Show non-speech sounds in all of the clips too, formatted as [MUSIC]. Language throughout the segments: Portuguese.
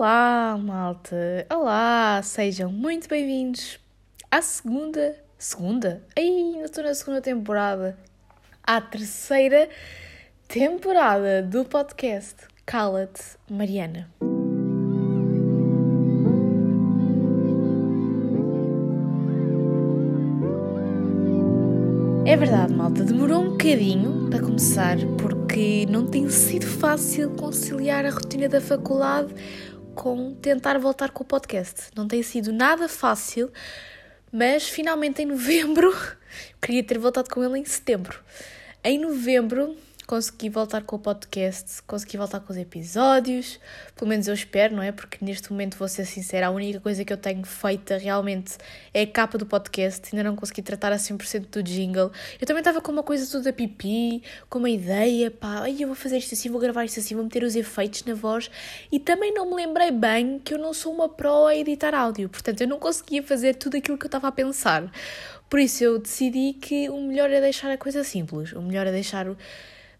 Olá, malta! Olá! Sejam muito bem-vindos à segunda. Segunda? Ainda estou na segunda temporada. À terceira temporada do podcast Cala-te, Mariana. É verdade, malta, demorou um bocadinho para começar porque não tem sido fácil conciliar a rotina da faculdade com tentar voltar com o podcast. Não tem sido nada fácil, mas finalmente em novembro, [LAUGHS] queria ter voltado com ele em setembro. Em novembro consegui voltar com o podcast, consegui voltar com os episódios, pelo menos eu espero, não é? Porque neste momento, vou ser sincera, a única coisa que eu tenho feita realmente é a capa do podcast, ainda não consegui tratar a 100% do jingle. Eu também estava com uma coisa toda pipi, com uma ideia, pá, ai eu vou fazer isto assim, vou gravar isto assim, vou meter os efeitos na voz e também não me lembrei bem que eu não sou uma pro a editar áudio, portanto eu não conseguia fazer tudo aquilo que eu estava a pensar. Por isso eu decidi que o melhor é deixar a coisa simples, o melhor é deixar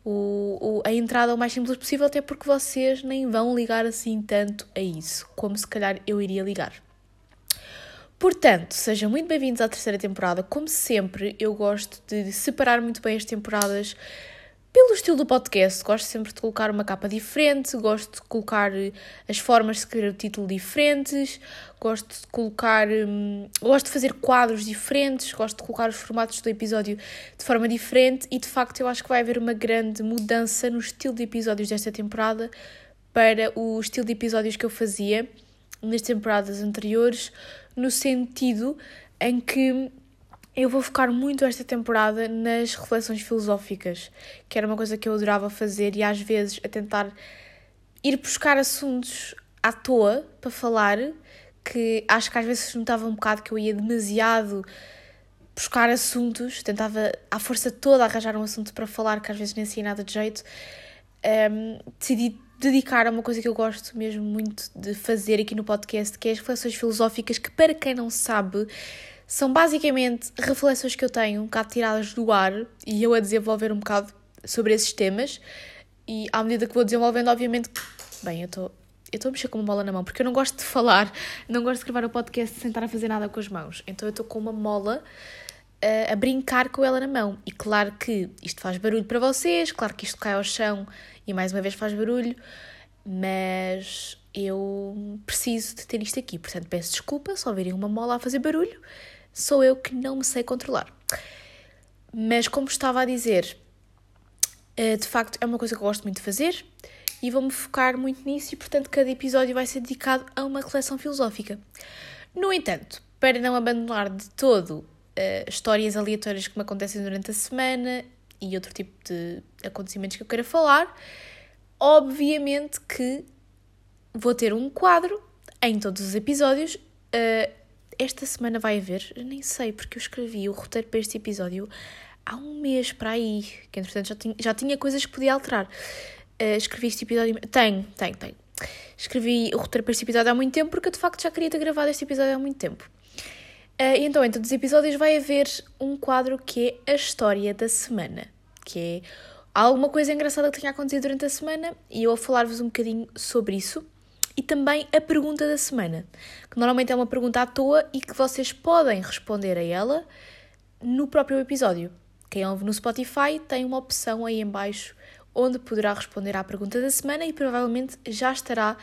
o o, a entrada o mais simples possível, até porque vocês nem vão ligar assim tanto a isso, como se calhar eu iria ligar. Portanto, sejam muito bem-vindos à terceira temporada. Como sempre, eu gosto de separar muito bem as temporadas pelo estilo do podcast, gosto sempre de colocar uma capa diferente, gosto de colocar eh, as formas de escrever o título diferentes, gosto de colocar. Hum, gosto de fazer quadros diferentes, gosto de colocar os formatos do episódio de forma diferente e de facto eu acho que vai haver uma grande mudança no estilo de episódios desta temporada para o estilo de episódios que eu fazia nas temporadas anteriores, no sentido em que eu vou focar muito esta temporada nas reflexões filosóficas, que era uma coisa que eu adorava fazer e às vezes a tentar ir buscar assuntos à toa para falar, que acho que às vezes notava um bocado que eu ia demasiado buscar assuntos, tentava à força toda arranjar um assunto para falar, que às vezes nem saía nada de jeito. Um, decidi dedicar a uma coisa que eu gosto mesmo muito de fazer aqui no podcast, que é as reflexões filosóficas, que para quem não sabe são basicamente reflexões que eu tenho, um bocado tiradas do ar e eu a desenvolver um bocado sobre esses temas. E à medida que vou desenvolvendo, obviamente, bem, eu estou. Eu estou a mexer com uma mola na mão, porque eu não gosto de falar, não gosto de gravar o podcast sem estar a fazer nada com as mãos. Então eu estou com uma mola uh, a brincar com ela na mão. E claro que isto faz barulho para vocês, claro que isto cai ao chão e mais uma vez faz barulho, mas eu preciso de ter isto aqui. Portanto, peço desculpa se ouvirem uma mola a fazer barulho sou eu que não me sei controlar. Mas, como estava a dizer, eh, de facto é uma coisa que eu gosto muito de fazer e vou-me focar muito nisso e, portanto, cada episódio vai ser dedicado a uma reflexão filosófica. No entanto, para não abandonar de todo uh, histórias aleatórias que me acontecem durante a semana e outro tipo de acontecimentos que eu queira falar, obviamente que vou ter um quadro em todos os episódios uh, esta semana vai haver, nem sei, porque eu escrevi o roteiro para este episódio há um mês para aí, que entretanto já tinha, já tinha coisas que podia alterar. Uh, escrevi este episódio. Tenho, tenho, tenho. Escrevi o roteiro para este episódio há muito tempo, porque eu de facto já queria ter gravado este episódio há muito tempo. Uh, e então, em todos os episódios vai haver um quadro que é a história da semana, que é alguma coisa engraçada que tenha acontecido durante a semana e eu vou falar-vos um bocadinho sobre isso e também a pergunta da semana, que normalmente é uma pergunta à toa e que vocês podem responder a ela no próprio episódio. Quem ouve no Spotify tem uma opção aí embaixo onde poderá responder à pergunta da semana e provavelmente já estará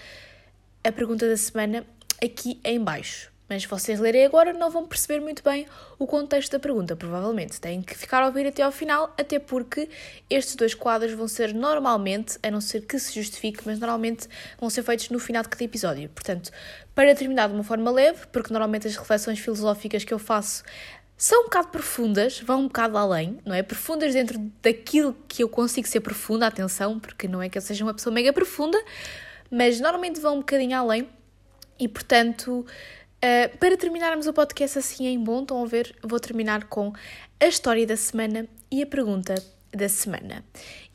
a pergunta da semana aqui em baixo. Mas vocês lerem agora não vão perceber muito bem o contexto da pergunta, provavelmente. Têm que ficar a ouvir até ao final, até porque estes dois quadros vão ser normalmente, a não ser que se justifique, mas normalmente vão ser feitos no final de cada episódio. Portanto, para terminar de uma forma leve, porque normalmente as reflexões filosóficas que eu faço são um bocado profundas, vão um bocado além, não é? Profundas dentro daquilo que eu consigo ser profunda, atenção, porque não é que eu seja uma pessoa mega profunda, mas normalmente vão um bocadinho além e, portanto, Uh, para terminarmos o podcast assim em bom, estão a ver, vou terminar com a história da semana e a pergunta da semana.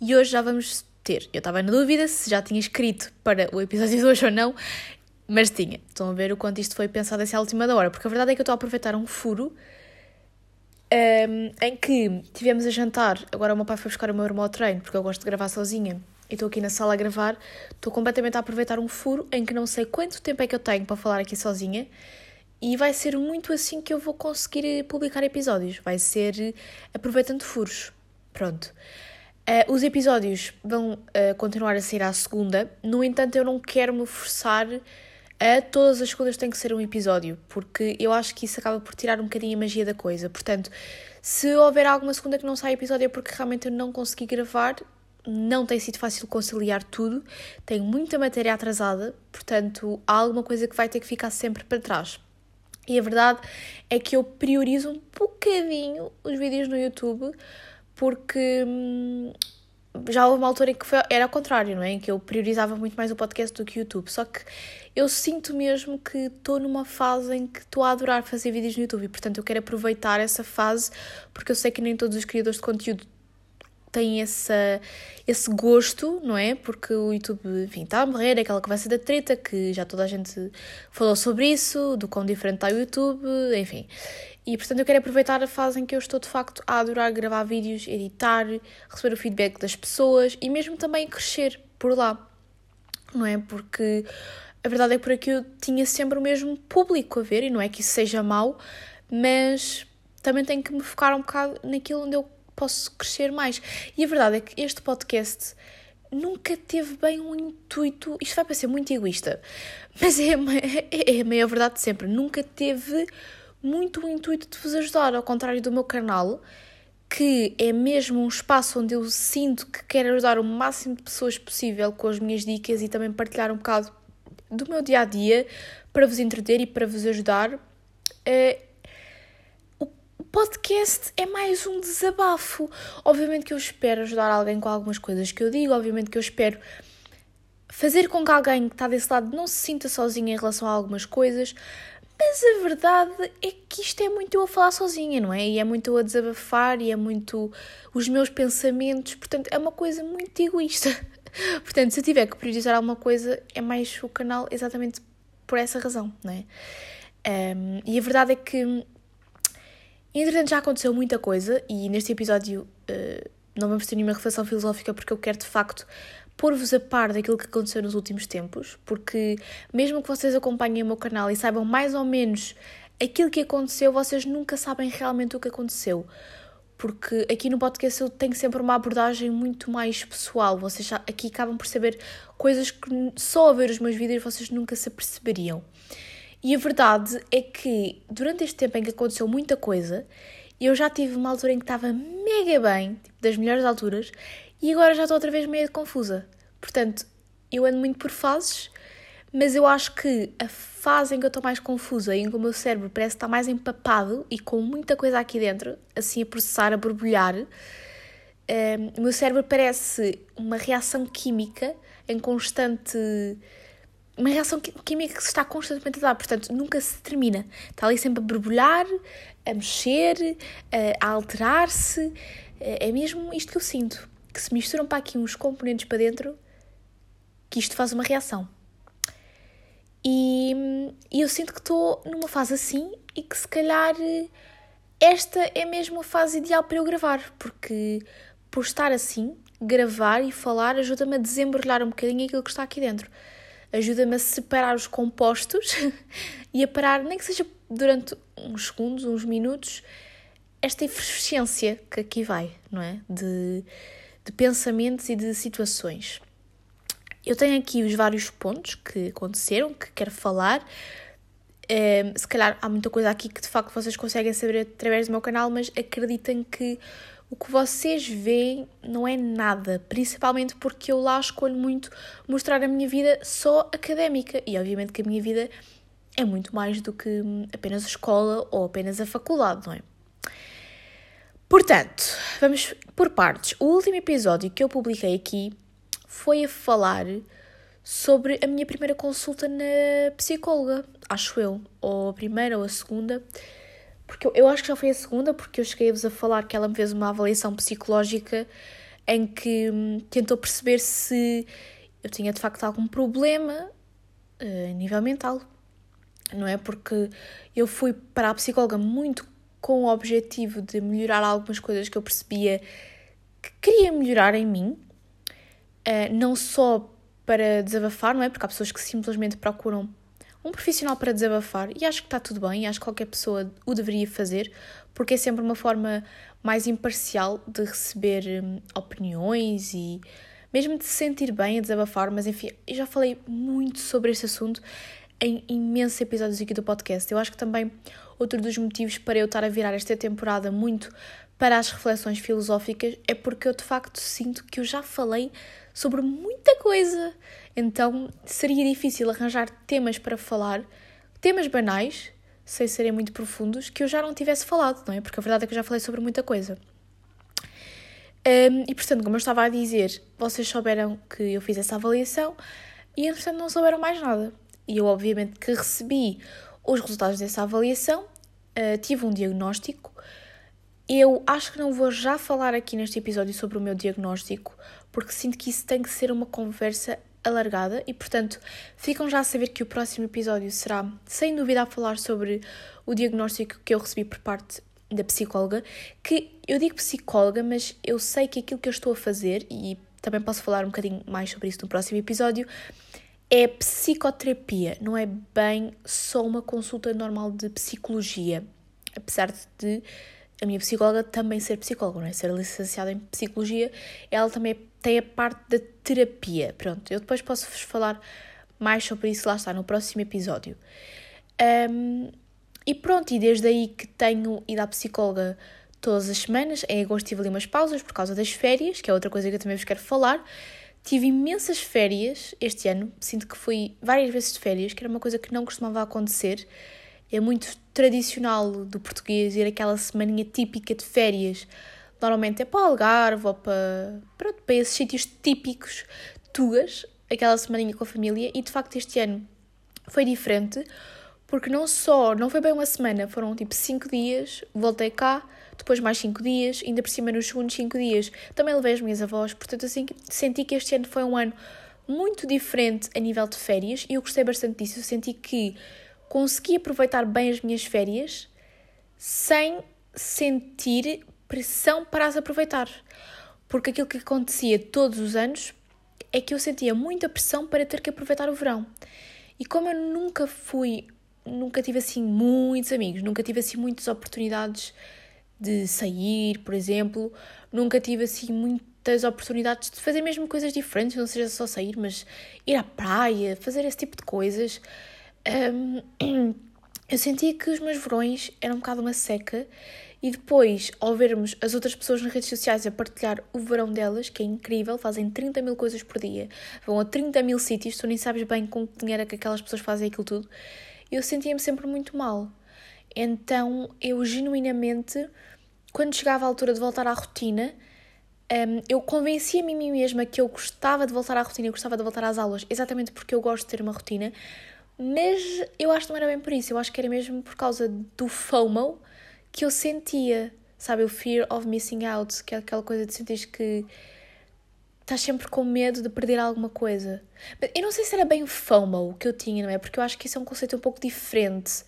E hoje já vamos ter. Eu estava na dúvida se já tinha escrito para o episódio de hoje ou não, mas tinha. Estão a ver o quanto isto foi pensado à última da hora, porque a verdade é que eu estou a aproveitar um furo um, ehm, em que tivemos a jantar. Agora o meu pai foi buscar o meu irmão ao treino, porque eu gosto de gravar sozinha. Estou aqui na sala a gravar, estou completamente a aproveitar um furo em que não sei quanto tempo é que eu tenho para falar aqui sozinha e vai ser muito assim que eu vou conseguir publicar episódios. Vai ser aproveitando furos. Pronto. Uh, os episódios vão uh, continuar a sair à segunda, no entanto, eu não quero me forçar a todas as segundas tem que ser um episódio, porque eu acho que isso acaba por tirar um bocadinho a magia da coisa. Portanto, se houver alguma segunda que não sai episódio é porque realmente eu não consegui gravar, não tem sido fácil conciliar tudo, tenho muita matéria atrasada, portanto, há alguma coisa que vai ter que ficar sempre para trás. E a verdade é que eu priorizo um bocadinho os vídeos no YouTube porque hum, já houve uma altura em que foi, era ao contrário, não é? Em que eu priorizava muito mais o podcast do que o YouTube. Só que eu sinto mesmo que estou numa fase em que estou a adorar fazer vídeos no YouTube e, portanto, eu quero aproveitar essa fase porque eu sei que nem todos os criadores de conteúdo têm essa, esse gosto, não é? Porque o YouTube, enfim, está a morrer, é aquela conversa da treta que já toda a gente falou sobre isso, do quão diferente está o YouTube, enfim. E portanto eu quero aproveitar a fase em que eu estou de facto a adorar gravar vídeos, editar, receber o feedback das pessoas e mesmo também crescer por lá, não é? Porque a verdade é que por aqui eu tinha sempre o mesmo público a ver e não é que isso seja mau, mas também tenho que me focar um bocado naquilo onde eu posso crescer mais. E a verdade é que este podcast nunca teve bem um intuito. Isto vai parecer muito egoísta, mas é, é, é a maior verdade de sempre. Nunca teve muito o intuito de vos ajudar, ao contrário do meu canal, que é mesmo um espaço onde eu sinto que quero ajudar o máximo de pessoas possível com as minhas dicas e também partilhar um bocado do meu dia a dia para vos entreter e para vos ajudar. Podcast é mais um desabafo. Obviamente que eu espero ajudar alguém com algumas coisas que eu digo, obviamente que eu espero fazer com que alguém que está desse lado não se sinta sozinho em relação a algumas coisas, mas a verdade é que isto é muito eu a falar sozinha, não é? E é muito eu a desabafar e é muito os meus pensamentos, portanto, é uma coisa muito egoísta. [LAUGHS] portanto, se eu tiver que priorizar alguma coisa, é mais o canal exatamente por essa razão, não é? Um, e a verdade é que, entretanto, já aconteceu muita coisa e neste episódio uh, não vamos ter nenhuma reflexão filosófica porque eu quero de facto pôr-vos a par daquilo que aconteceu nos últimos tempos, porque mesmo que vocês acompanhem o meu canal e saibam mais ou menos aquilo que aconteceu, vocês nunca sabem realmente o que aconteceu. Porque aqui no podcast eu tenho sempre uma abordagem muito mais pessoal. Vocês aqui acabam por saber coisas que só a ver os meus vídeos vocês nunca se aperceberiam. E a verdade é que durante este tempo em que aconteceu muita coisa, eu já tive uma altura em que estava mega bem, tipo, das melhores alturas, e agora já estou outra vez meio confusa. Portanto, eu ando muito por fases, mas eu acho que a fase em que eu estou mais confusa e em que o meu cérebro parece estar mais empapado e com muita coisa aqui dentro, assim a processar, a borbulhar, um, ehm, o meu cérebro parece uma reação química em constante. Uma reação química que se está constantemente a dar, portanto, nunca se termina. Está ali sempre a borbulhar, a mexer, a alterar-se. É, é mesmo isto que eu sinto que se misturam para aqui uns componentes para dentro que isto faz uma reação. E, e eu sinto que estou numa fase assim e que se calhar esta é mesmo a fase ideal para eu gravar, porque por estar assim, gravar e falar ajuda-me a desembrulhar um bocadinho aquilo que está aqui dentro. Ajuda-me a separar os compostos [LAUGHS] e a parar, nem que seja durante uns segundos, uns minutos, esta efervescência que aqui vai, não é? De de pensamentos e de situações. Eu tenho aqui os vários pontos que aconteceram, que quero falar. Um, se calhar há muita coisa aqui que de facto vocês conseguem saber através do meu canal, mas acreditem que o que vocês veem não é nada, principalmente porque eu lá escolho muito mostrar a minha vida só académica e obviamente que a minha vida é muito mais do que apenas a escola ou apenas a faculdade, não é? Portanto, vamos por partes. O último episódio que eu publiquei aqui foi a falar sobre a minha primeira consulta na psicóloga, acho eu, ou a primeira ou a segunda, porque eu, eu acho que já foi a segunda, porque eu cheguei-vos a falar que ela me fez uma avaliação psicológica em que hum, tentou perceber se eu tinha de facto algum problema uh, a nível mental, não é? Porque eu fui para a psicóloga muito com o objetivo de melhorar algumas coisas que eu percebia que queria melhorar em mim, uh, não só para desabafar, não é? Porque há pessoas que simplesmente procuram um profissional para desabafar e acho que está tudo bem, acho que qualquer pessoa o deveria fazer, porque é sempre uma forma mais imparcial de receber hum, opiniões e mesmo de se sentir bem a desabafar, mas enfim, eu já falei muito sobre este assunto em imensos episódios aqui do podcast. Eu acho que também outro dos motivos para eu estar a virar esta temporada muito para as reflexões filosóficas é porque eu de facto sinto que eu já falei sobre muita coisa. Então seria difícil arranjar temas para falar, temas banais, sem serem muito profundos, que eu já não tivesse falado, não é? Porque a verdade é que eu já falei sobre muita coisa. Um, e portanto, como eu estava a dizer, vocês souberam que eu fiz essa avaliação e entretanto não souberam mais nada. E eu, obviamente, que recebi os resultados dessa avaliação, uh, tive um diagnóstico. Eu acho que não vou já falar aqui neste episódio sobre o meu diagnóstico, porque sinto que isso tem que ser uma conversa alargada e, portanto, ficam já a saber que o próximo episódio será, sem dúvida, a falar sobre o diagnóstico que eu recebi por parte da psicóloga, que eu digo psicóloga, mas eu sei que aquilo que eu estou a fazer, e também posso falar um bocadinho mais sobre isso no próximo episódio, é psicoterapia, não é bem só uma consulta normal de psicologia. Apesar de a minha psicóloga também ser psicóloga, não é? Ser licenciada em psicologia, ela também tem a parte da terapia. Pronto, eu depois posso-vos falar mais sobre isso, lá está, no próximo episódio. Um, e pronto, e desde aí que tenho ido à psicóloga todas as semanas, em agosto tive ali umas pausas por causa das férias, que é outra coisa que eu também vos quero falar. Tive imensas férias este ano, sinto que fui várias vezes de férias, que era uma coisa que não costumava acontecer. É muito tradicional do português ir aquela semaninha típica de férias. Normalmente é para o Algarve ou para, para, para esses sítios típicos, tugas, aquela semaninha com a família. E de facto este ano foi diferente, porque não só, não foi bem uma semana, foram tipo cinco dias, voltei cá, depois mais 5 dias, ainda por cima nos segundos 5 dias também levei as minhas avós, portanto assim senti que este ano foi um ano muito diferente a nível de férias e eu gostei bastante disso. Eu senti que consegui aproveitar bem as minhas férias sem sentir pressão para as aproveitar. Porque aquilo que acontecia todos os anos é que eu sentia muita pressão para ter que aproveitar o verão. E como eu nunca fui, nunca tive assim muitos amigos, nunca tive assim muitas oportunidades de sair, por exemplo. Nunca tive assim muitas oportunidades de fazer mesmo coisas diferentes, não seja só sair, mas ir à praia, fazer esse tipo de coisas. Um, [CLEARS THROAT] eu sentia que os meus verões eram um bocado uma seca e depois, ao vermos as outras pessoas nas redes sociais a partilhar o verão delas, que é incrível, fazem 30 mil coisas por dia, vão a 30 mil sítios, tu nem sabes bem com que dinheiro é que aquelas pessoas fazem aquilo tudo, eu sentia-me sempre muito mal. Então eu genuinamente quando chegava a altura de voltar à rotina, um, eu convencia-me a mim mesma que eu gostava de voltar à rotina, eu gostava de voltar às aulas, exatamente porque eu gosto de ter uma rotina, mas eu acho que não era bem por isso, eu acho que era mesmo por causa do FOMO que eu sentia, sabe? O fear of missing out, que é aquela coisa de sentir que estás sempre com medo de perder alguma coisa. Eu não sei se era bem FOMO que eu tinha, não é? Porque eu acho que isso é um conceito um pouco diferente.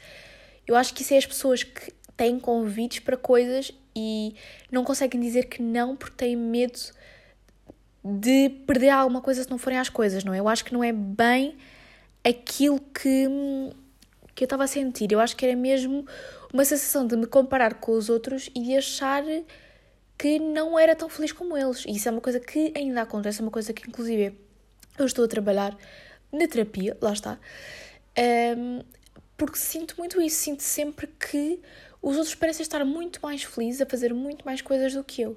Eu acho que isso é as pessoas que têm convites para coisas e não conseguem dizer que não porque têm medo de perder alguma coisa se não forem às coisas, não é? Eu acho que não é bem aquilo que, que eu estava a sentir. Eu acho que era mesmo uma sensação de me comparar com os outros e de achar que não era tão feliz como eles. E isso é uma coisa que ainda acontece, é uma coisa que, inclusive, eu estou a trabalhar na terapia, lá está, um, porque sinto muito isso. Sinto sempre que os outros parecem estar muito mais felizes, a fazer muito mais coisas do que eu.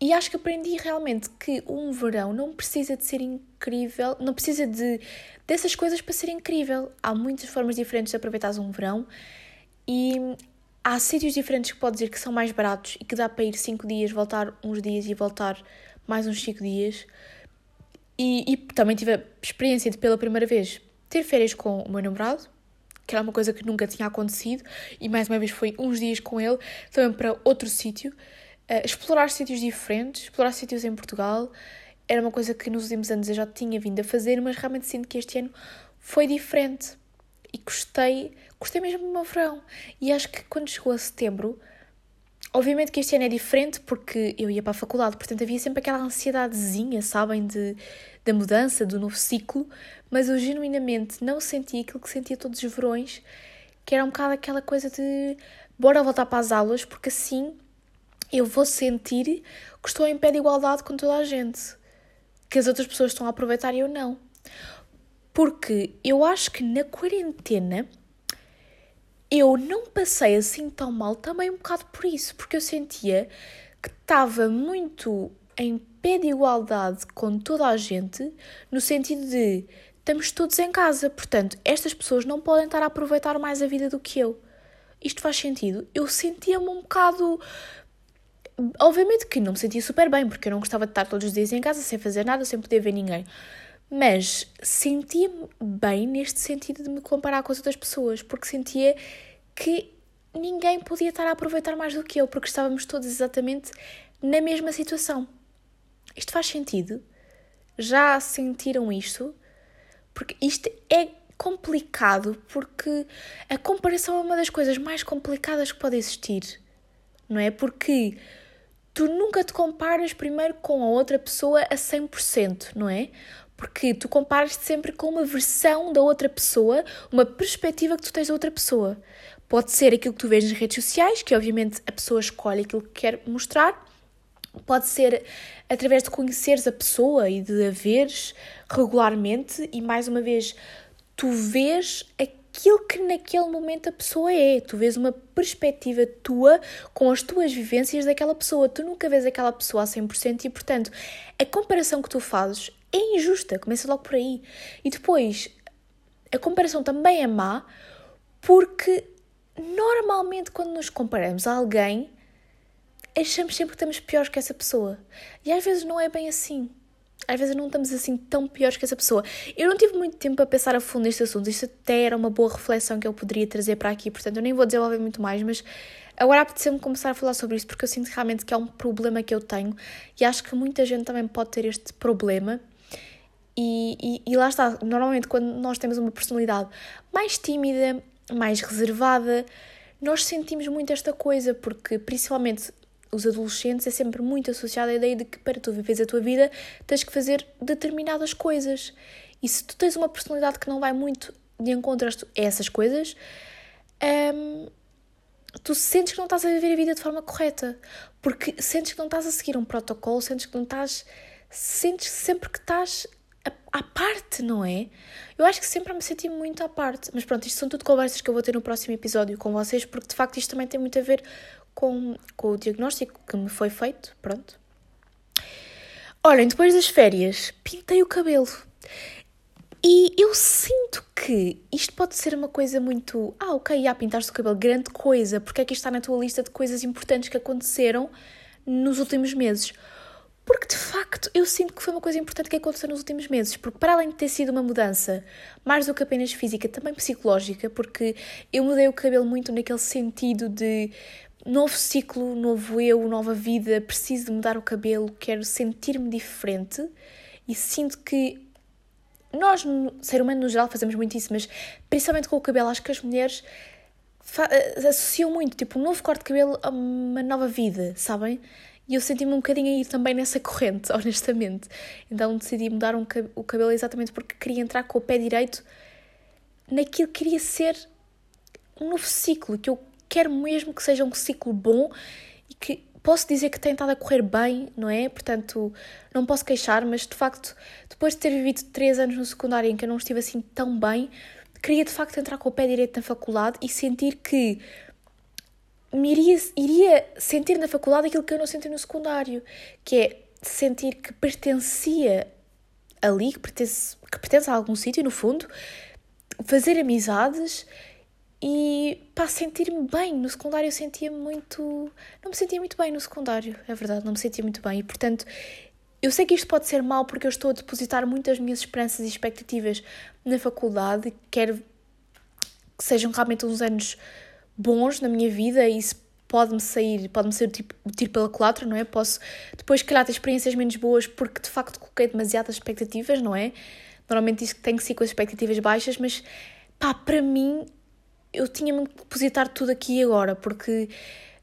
E acho que aprendi realmente que um verão não precisa de ser incrível, não precisa de dessas coisas para ser incrível. Há muitas formas diferentes de aproveitar um verão e há sítios diferentes que pode dizer que são mais baratos e que dá para ir 5 dias, voltar uns dias e voltar mais uns 5 dias. E, e também tive a experiência de, pela primeira vez, ter férias com o meu namorado, que era uma coisa que nunca tinha acontecido, e mais uma vez foi uns dias com ele, também para outro sítio, uh, explorar sítios diferentes, explorar sítios em Portugal, era uma coisa que nos últimos anos eu já tinha vindo a fazer, mas realmente sinto que este ano foi diferente, e gostei, gostei mesmo do meu verão, e acho que quando chegou a setembro, Obviamente que este ano é diferente porque eu ia para a faculdade, portanto havia sempre aquela ansiedadezinha, sabem, de, da mudança, do novo ciclo, mas eu genuinamente não senti aquilo que sentia todos os verões, que era um bocado aquela coisa de bora voltar para as aulas, porque assim eu vou sentir que estou em pé de igualdade com toda a gente, que as outras pessoas estão a aproveitar e eu não. Porque eu acho que na quarentena eu não passei assim tão mal também um bocado por isso, porque eu sentia que estava muito em pé de igualdade com toda a gente, no sentido de estamos todos em casa, portanto, estas pessoas não podem estar a aproveitar mais a vida do que eu. Isto faz sentido? Eu sentia-me um bocado. Obviamente que não me sentia super bem, porque eu não gostava de estar todos os dias em casa sem fazer nada, sem poder ver ninguém. Mas sentia-me bem neste sentido de me comparar com as outras pessoas, porque sentia que ninguém podia estar a aproveitar mais do que eu, porque estávamos todos exatamente na mesma situação. Isto faz sentido? Já sentiram isto? Porque isto é complicado, porque a comparação é uma das coisas mais complicadas que pode existir, não é? Porque tu nunca te comparas primeiro com a outra pessoa a 100%, não é? Porque tu comparas-te sempre com uma versão da outra pessoa, uma perspectiva que tu tens da outra pessoa. Pode ser aquilo que tu vês nas redes sociais, que obviamente a pessoa escolhe aquilo que quer mostrar. Pode ser através de conheceres a pessoa e de a veres regularmente e mais uma vez tu vês aquilo que naquele momento a pessoa é. Tu vês uma perspectiva tua com as tuas vivências daquela pessoa. Tu nunca vês aquela pessoa a 100% e, portanto, a comparação que tu fazes é injusta, começa logo por aí. E depois, a comparação também é má, porque normalmente quando nos comparamos a alguém, achamos sempre que estamos piores que essa pessoa. E às vezes não é bem assim. Às vezes não estamos assim tão piores que essa pessoa. Eu não tive muito tempo a pensar a fundo neste assunto. Isto até era uma boa reflexão que eu poderia trazer para aqui, portanto eu nem vou desenvolver muito mais, mas agora apeteceu-me começar a falar sobre isto porque eu sinto realmente que é um problema que eu tenho e acho que muita gente também pode ter este problema e, e, e, lá está, normalmente quando nós temos uma personalidade mais tímida, mais reservada, nós sentimos muito esta coisa, porque principalmente os adolescentes é sempre muito associada à ideia de que para tu viveres a tua vida tens que fazer determinadas coisas. E se tu tens uma personalidade que não vai muito de encontro a essas coisas, hum, tu sentes que não estás a viver a vida de forma correta. Porque sentes que não estás a seguir um protocolo, sentes que não estás. Sentes sempre que estás à parte, não é? Eu acho que sempre me senti muito à parte. Mas pronto, isto são tudo conversas que eu vou ter no próximo episódio com vocês, porque de facto isto também tem muito a ver com, com o diagnóstico que me foi feito. Pronto. Olhem, depois das férias, pintei o cabelo. E eu sinto que isto pode ser uma coisa muito. Ah, ok, já pintaste o cabelo, grande coisa, porque é que isto está na tua lista de coisas importantes que aconteceram nos últimos meses? Porque de facto eu sinto que foi uma coisa importante que aconteceu nos últimos meses, porque para além de ter sido uma mudança mais do que apenas física, também psicológica, porque eu mudei o cabelo muito naquele sentido de novo ciclo, novo eu, nova vida, preciso de mudar o cabelo, quero sentir-me diferente e sinto que nós, ser humano no geral, fazemos muito isso, mas principalmente com o cabelo, acho que as mulheres associam muito, tipo, um novo corte de cabelo a uma nova vida, sabem? E eu senti-me um bocadinho aí também nessa corrente, [LAUGHS] honestamente. Então decidi mudar um, o cabelo exatamente porque queria entrar com o pé direito naquilo que queria ser um novo ciclo, que eu quero mesmo que seja um ciclo bom e que posso dizer que tem estado a correr bem, não é? Portanto, não posso queixar, mas de facto, depois de ter vivido três anos no secundário em que eu não estive assim tão bem, queria de facto entrar com o pé direito na faculdade e sentir que me iria, iria sentir na faculdade aquilo que eu não senti no secundário, que é sentir que pertencia ali, que pertence, que pertence a algum sítio, no fundo, fazer amizades e para sentir-me bem. No secundário eu sentia muito. Não me sentia muito bem no secundário, é verdade, não me sentia muito bem. E portanto, eu sei que isto pode ser mau porque eu estou a depositar muitas minhas esperanças e expectativas na faculdade, quero que sejam realmente uns anos bons na minha vida e isso pode-me sair, pode-me ser tipo tiro pela culatra, não é? Posso depois, calhar, ter experiências menos boas porque de facto coloquei demasiadas expectativas, não é? Normalmente isso tem que ser com as expectativas baixas, mas pá, para mim eu tinha-me que depositar tudo aqui e agora, porque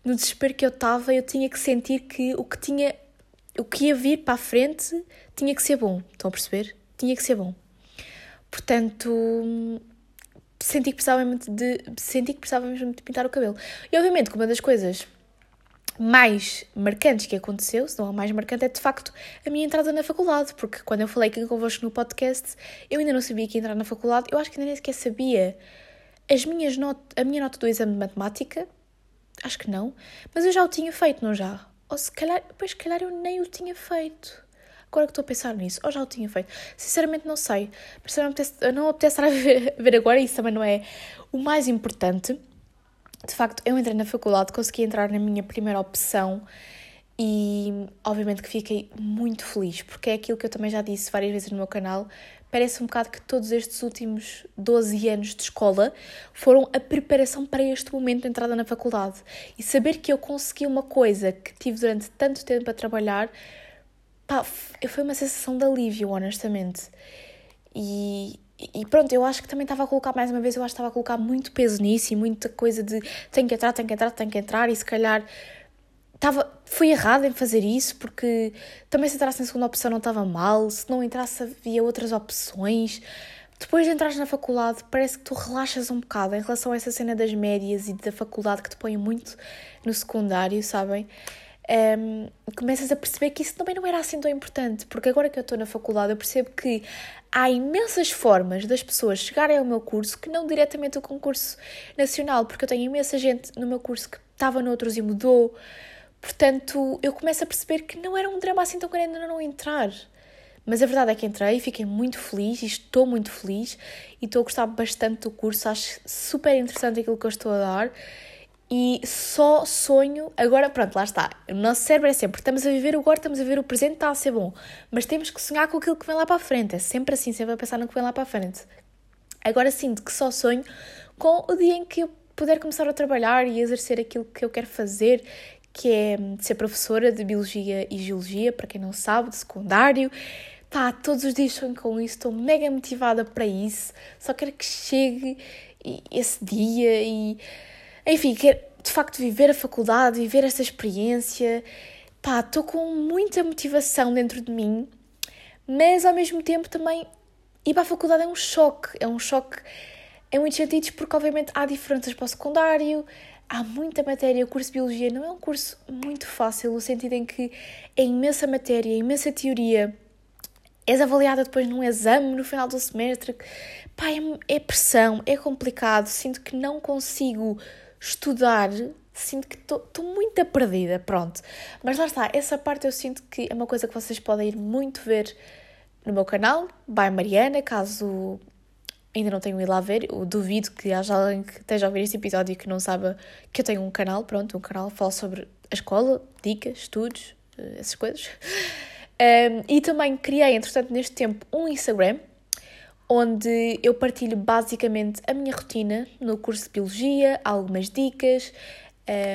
no desespero que eu estava, eu tinha que sentir que o que tinha, o que ia vir para a frente tinha que ser bom. Estão a perceber? Tinha que ser bom. Portanto, senti que precisava mesmo de, senti que precisava mesmo de pintar o cabelo. E obviamente que uma das coisas mais marcantes que aconteceu, se não a mais marcante, é de facto a minha entrada na faculdade, porque quando eu falei aqui convosco no podcast, eu ainda não sabia que ia entrar na faculdade, eu acho que ainda nem sequer sabia as minhas not a minha nota do exame de matemática, acho que não, mas eu já o tinha feito, não já? Ou se calhar, pois se calhar eu nem o tinha feito. Agora que estou a pensar nisso, ou já o tinha feito? Sinceramente não sei. Mas não apetece, estar a [LAUGHS] ver, ver agora, isso também não é o mais importante. De facto, eu entrei na faculdade, consegui entrar na minha primeira opção e obviamente que fiquei muito feliz, porque é aquilo que eu também já disse várias vezes no meu canal. Parece um bocado que todos estes últimos 12 anos de escola foram a preparação para este momento de entrada na faculdade. E saber que eu consegui uma coisa que tive durante tanto tempo a trabalhar pá, foi uma sensação de alívio, honestamente. E, e pronto, eu acho que também estava a colocar, mais uma vez, eu acho que estava a colocar muito peso nisso e muita coisa de tenho que entrar, tenho que entrar, tenho que entrar, e se calhar estava, fui errada em fazer isso, porque também se entrasse na segunda opção não estava mal, se não entrasse havia outras opções. Depois de entrar na faculdade, parece que tu relaxas um bocado em relação a essa cena das médias e da faculdade que te põe muito no secundário, sabem? Um, começas a perceber que isso também não era assim tão importante, porque agora que eu estou na faculdade eu percebo que há imensas formas das pessoas chegarem ao meu curso que não diretamente o concurso nacional, porque eu tenho imensa gente no meu curso que estava noutros e mudou, portanto eu começo a perceber que não era um drama assim tão grande não entrar. Mas a verdade é que entrei fiquei muito feliz e estou muito feliz e estou a gostar bastante do curso, acho super interessante aquilo que eu estou a dar e só sonho. Agora, pronto, lá está. O nosso cérebro é sempre: estamos a viver o agora, estamos a ver o presente, está a ser bom. Mas temos que sonhar com aquilo que vem lá para a frente. É sempre assim, sempre a pensar no que vem lá para a frente. Agora sinto que só sonho com o dia em que eu puder começar a trabalhar e exercer aquilo que eu quero fazer, que é ser professora de Biologia e Geologia, para quem não sabe, de secundário. Pá, todos os dias sonho com isso, estou mega motivada para isso, só quero que chegue esse dia e enfim, quero de facto viver a faculdade, viver essa experiência. Pá, estou com muita motivação dentro de mim, mas ao mesmo tempo também ir para a faculdade é um choque. É um choque em muitos sentidos, porque obviamente há diferenças para o secundário, há muita matéria. O curso de Biologia não é um curso muito fácil, no sentido em que é imensa matéria, é imensa teoria. És avaliada depois num exame no final do semestre. Pá, é, é pressão, é complicado. Sinto que não consigo estudar, sinto que estou muito perdida, pronto. Mas lá está, essa parte eu sinto que é uma coisa que vocês podem ir muito ver no meu canal, by Mariana, caso ainda não tenham ido lá ver, eu duvido que haja alguém que esteja a ouvir este episódio e que não saiba que eu tenho um canal, pronto, um canal que fala sobre a escola, dicas, estudos, eh, essas coisas. [LAUGHS] Um, e também criei, entretanto, neste tempo, um Instagram, onde eu partilho basicamente a minha rotina no curso de Biologia, algumas dicas,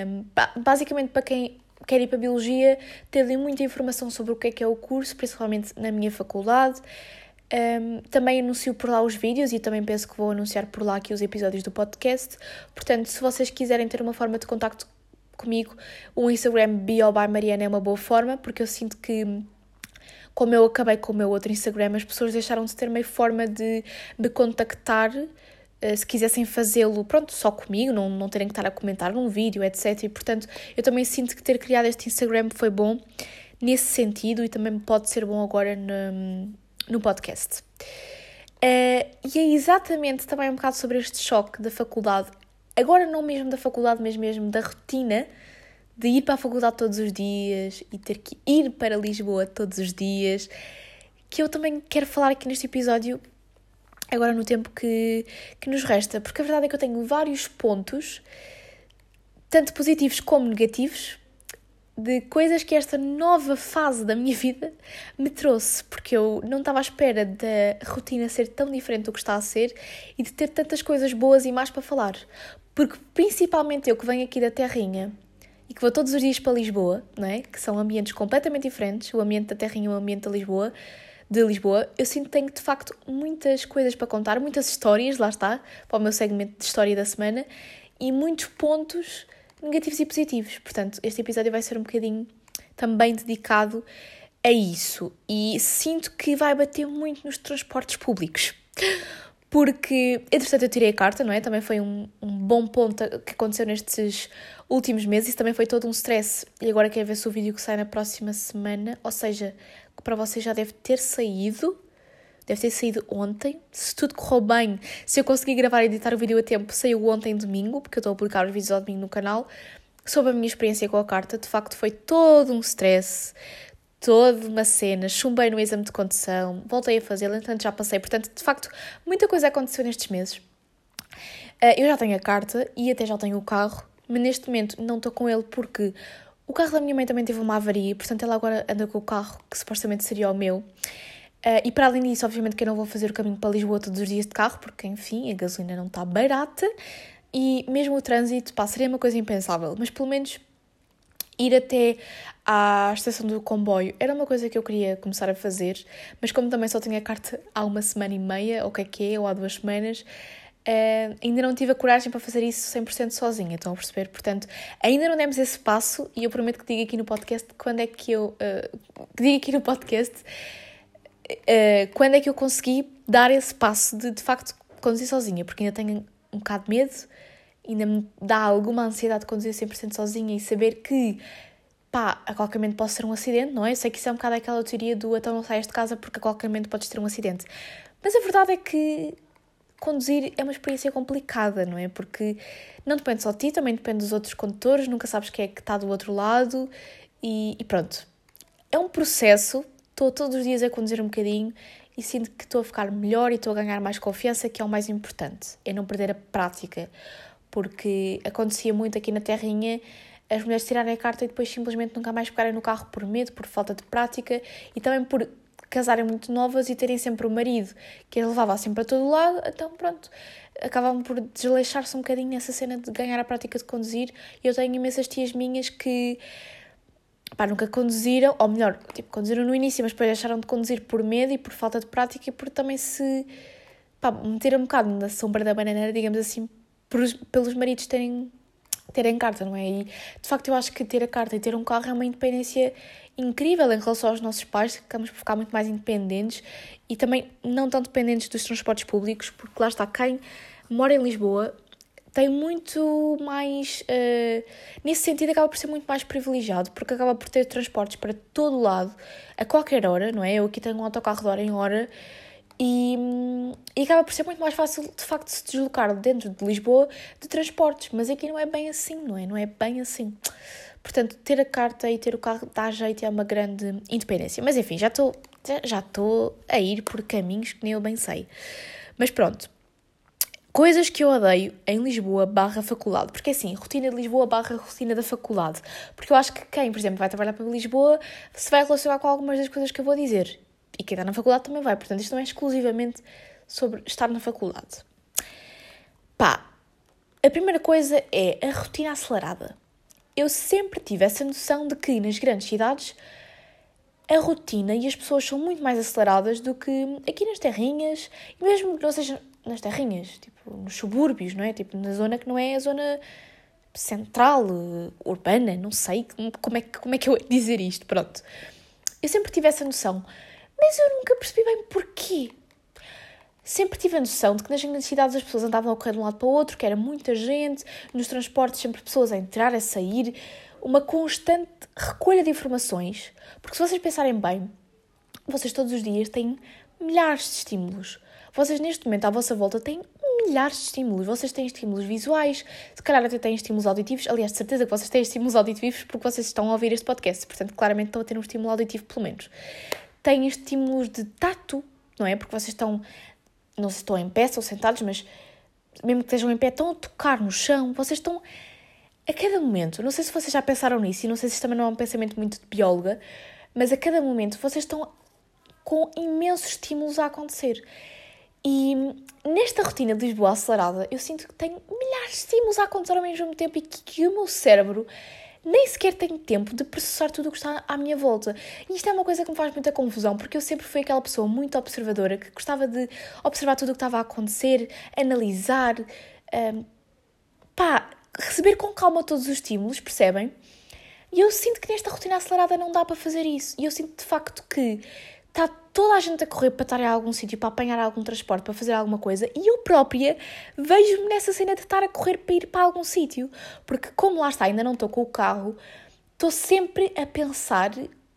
um, basicamente para quem quer ir para a Biologia, ter muita informação sobre o que é que é o curso, principalmente na minha faculdade. Um, também anuncio por lá os vídeos e também penso que vou anunciar por lá aqui os episódios do podcast. Portanto, se vocês quiserem ter uma forma de contacto comigo, o Instagram Bio by Mariana é uma boa forma, porque eu sinto que como eu acabei com o meu outro Instagram, as pessoas deixaram de ter meio forma de me contactar eh, se quisessem fazê-lo, pronto, só comigo, não, não terem que estar a comentar num vídeo, etc. E portanto, eu também sinto que ter criado este Instagram foi bom nesse sentido e também pode ser bom agora no, no podcast. Uh, e é exatamente também um bocado sobre este choque da faculdade, agora não mesmo da faculdade, mas mesmo da rotina de ir para a faculdade todos os dias e ter que ir para Lisboa todos os dias, que eu também quero falar aqui neste episódio, agora no tempo que, que nos resta, porque a verdade é que eu tenho vários pontos, tanto positivos como negativos, de coisas que esta nova fase da minha [LAUGHS] vida me trouxe, porque eu não estava à espera da rotina ser tão diferente do que está a ser e de ter tantas coisas boas e más para falar. Porque principalmente eu que venho aqui da terrinha e que vou todos os dias para Lisboa, não é? que são ambientes completamente diferentes, o ambiente da Terrinha e o ambiente da Lisboa, de Lisboa, eu sinto que tenho de facto muitas coisas para contar, muitas histórias, lá está, para o meu segmento de história da semana, e muitos pontos negativos e positivos. Portanto, este episódio vai ser um bocadinho também dedicado a isso. E sinto que vai bater muito nos transportes públicos. Porque, entretanto, eu tirei a carta, não é? Também foi um, um bom ponto que aconteceu nestes últimos meses. Isso também foi todo um stress. E agora quero ver se o vídeo que sai na próxima semana, ou seja, que para vocês já deve ter saído. Deve ter saído ontem. Se tudo correu bem, se eu conseguir gravar e editar o vídeo a tempo, saiu ontem domingo, porque eu estou a publicar os vídeos ao domingo no canal. Sobre a minha experiência com a carta, de facto foi todo um stress, toda uma cena. Chumbei no exame de condução, voltei a fazê-lo, entanto já passei. Portanto, de facto, muita coisa aconteceu nestes meses. Uh, eu já tenho a carta e até já tenho o carro, mas neste momento não estou com ele porque o carro da minha mãe também teve uma avaria, portanto ela agora anda com o carro que supostamente seria o meu. Uh, e para além disso, obviamente que eu não vou fazer o caminho para Lisboa todos os dias de carro, porque enfim, a gasolina não está barata e mesmo o trânsito, pá, seria uma coisa impensável, mas pelo menos ir até à estação do comboio era uma coisa que eu queria começar a fazer, mas como também só tinha a carta há uma semana e meia, ou o que é que é, ou há duas semanas, uh, ainda não tive a coragem para fazer isso 100% sozinha, estão a perceber? Portanto, ainda não demos esse passo e eu prometo que diga aqui no podcast quando é que eu. Uh, que aqui no podcast uh, quando é que eu consegui dar esse passo de de facto conduzir sozinha, porque ainda tenho um bocado de medo, ainda me dá alguma ansiedade de conduzir 100% sozinha e saber que, pá, a qualquer momento posso ter um acidente, não é? Eu sei que isso é um bocado aquela teoria do então não saias de casa porque a qualquer momento podes ter um acidente. Mas a verdade é que conduzir é uma experiência complicada, não é? Porque não depende só de ti, também depende dos outros condutores, nunca sabes quem é que está do outro lado e, e pronto. É um processo estou todos os dias a conduzir um bocadinho e sinto que estou a ficar melhor e estou a ganhar mais confiança, que é o mais importante, é não perder a prática, porque acontecia muito aqui na Terrinha as mulheres tirarem a carta e depois simplesmente nunca mais pegarem no carro por medo, por falta de prática e também por casarem muito novas e terem sempre o marido que as levava sempre a todo lado, então pronto, acabavam por desleixar-se um bocadinho nessa cena de ganhar a prática de conduzir. E eu tenho imensas tias minhas que pá, nunca conduziram, ou melhor, tipo, conduziram no início, mas depois deixaram de conduzir por medo e por falta de prática e por também se pá, meteram um bocado na sombra da bananeira, digamos assim, por, pelos maridos terem, terem carta, não é? E de facto eu acho que ter a carta e ter um carro é uma independência incrível em relação aos nossos pais, ficamos por ficar muito mais independentes e também não tão dependentes dos transportes públicos, porque lá está quem mora em Lisboa tem muito mais. Uh, nesse sentido, acaba por ser muito mais privilegiado, porque acaba por ter transportes para todo lado, a qualquer hora, não é? Eu aqui tenho um autocarro de hora em hora e, e acaba por ser muito mais fácil, de facto, se deslocar dentro de Lisboa de transportes, mas aqui não é bem assim, não é? Não é bem assim. Portanto, ter a carta e ter o carro dá jeito é uma grande independência. Mas enfim, já estou já estou a ir por caminhos que nem eu bem sei. Mas pronto, Coisas que eu odeio em Lisboa barra faculdade. Porque assim, rotina de Lisboa barra rotina da faculdade. Porque eu acho que quem, por exemplo, vai trabalhar para Lisboa se vai relacionar com algumas das coisas que eu vou dizer. E quem está na faculdade também vai. Portanto, isto não é exclusivamente sobre estar na faculdade. Pá, a primeira coisa é a rotina acelerada. Eu sempre tive essa noção de que nas grandes cidades a rotina e as pessoas são muito mais aceleradas do que aqui nas terrinhas, e mesmo que não seja nas terrinhas, tipo, nos subúrbios, não é? Tipo, na zona que não é a zona central, urbana, não sei como é, como é que eu ia dizer isto, pronto. Eu sempre tive essa noção, mas eu nunca percebi bem porquê. Sempre tive a noção de que nas grandes cidades as pessoas andavam a correr de um lado para o outro, que era muita gente, nos transportes sempre pessoas a entrar, a sair, uma constante recolha de informações, porque se vocês pensarem bem, vocês todos os dias têm milhares de estímulos. Vocês, neste momento, à vossa volta, têm milhares de estímulos. Vocês têm estímulos visuais, se calhar até têm estímulos auditivos. Aliás, de certeza que vocês têm estímulos auditivos porque vocês estão a ouvir este podcast. Portanto, claramente estão a ter um estímulo auditivo, pelo menos. Têm estímulos de tato, não é? Porque vocês estão, não se estão em pé ou sentados, mas mesmo que estejam em pé, estão a tocar no chão. Vocês estão a cada momento. Não sei se vocês já pensaram nisso e não sei se isto também não é um pensamento muito de bióloga, mas a cada momento vocês estão com imensos estímulos a acontecer. E nesta rotina de Lisboa acelerada, eu sinto que tenho milhares de estímulos a acontecer ao mesmo tempo e que, que o meu cérebro nem sequer tem tempo de processar tudo o que está à minha volta. E isto é uma coisa que me faz muita confusão, porque eu sempre fui aquela pessoa muito observadora que gostava de observar tudo o que estava a acontecer, analisar. Um, pá, receber com calma todos os estímulos, percebem? E eu sinto que nesta rotina acelerada não dá para fazer isso. E eu sinto de facto que está toda a gente a correr para estar em algum sítio, para apanhar algum transporte, para fazer alguma coisa, e eu própria vejo-me nessa cena de estar a correr para ir para algum sítio. Porque, como lá está, ainda não estou com o carro, estou sempre a pensar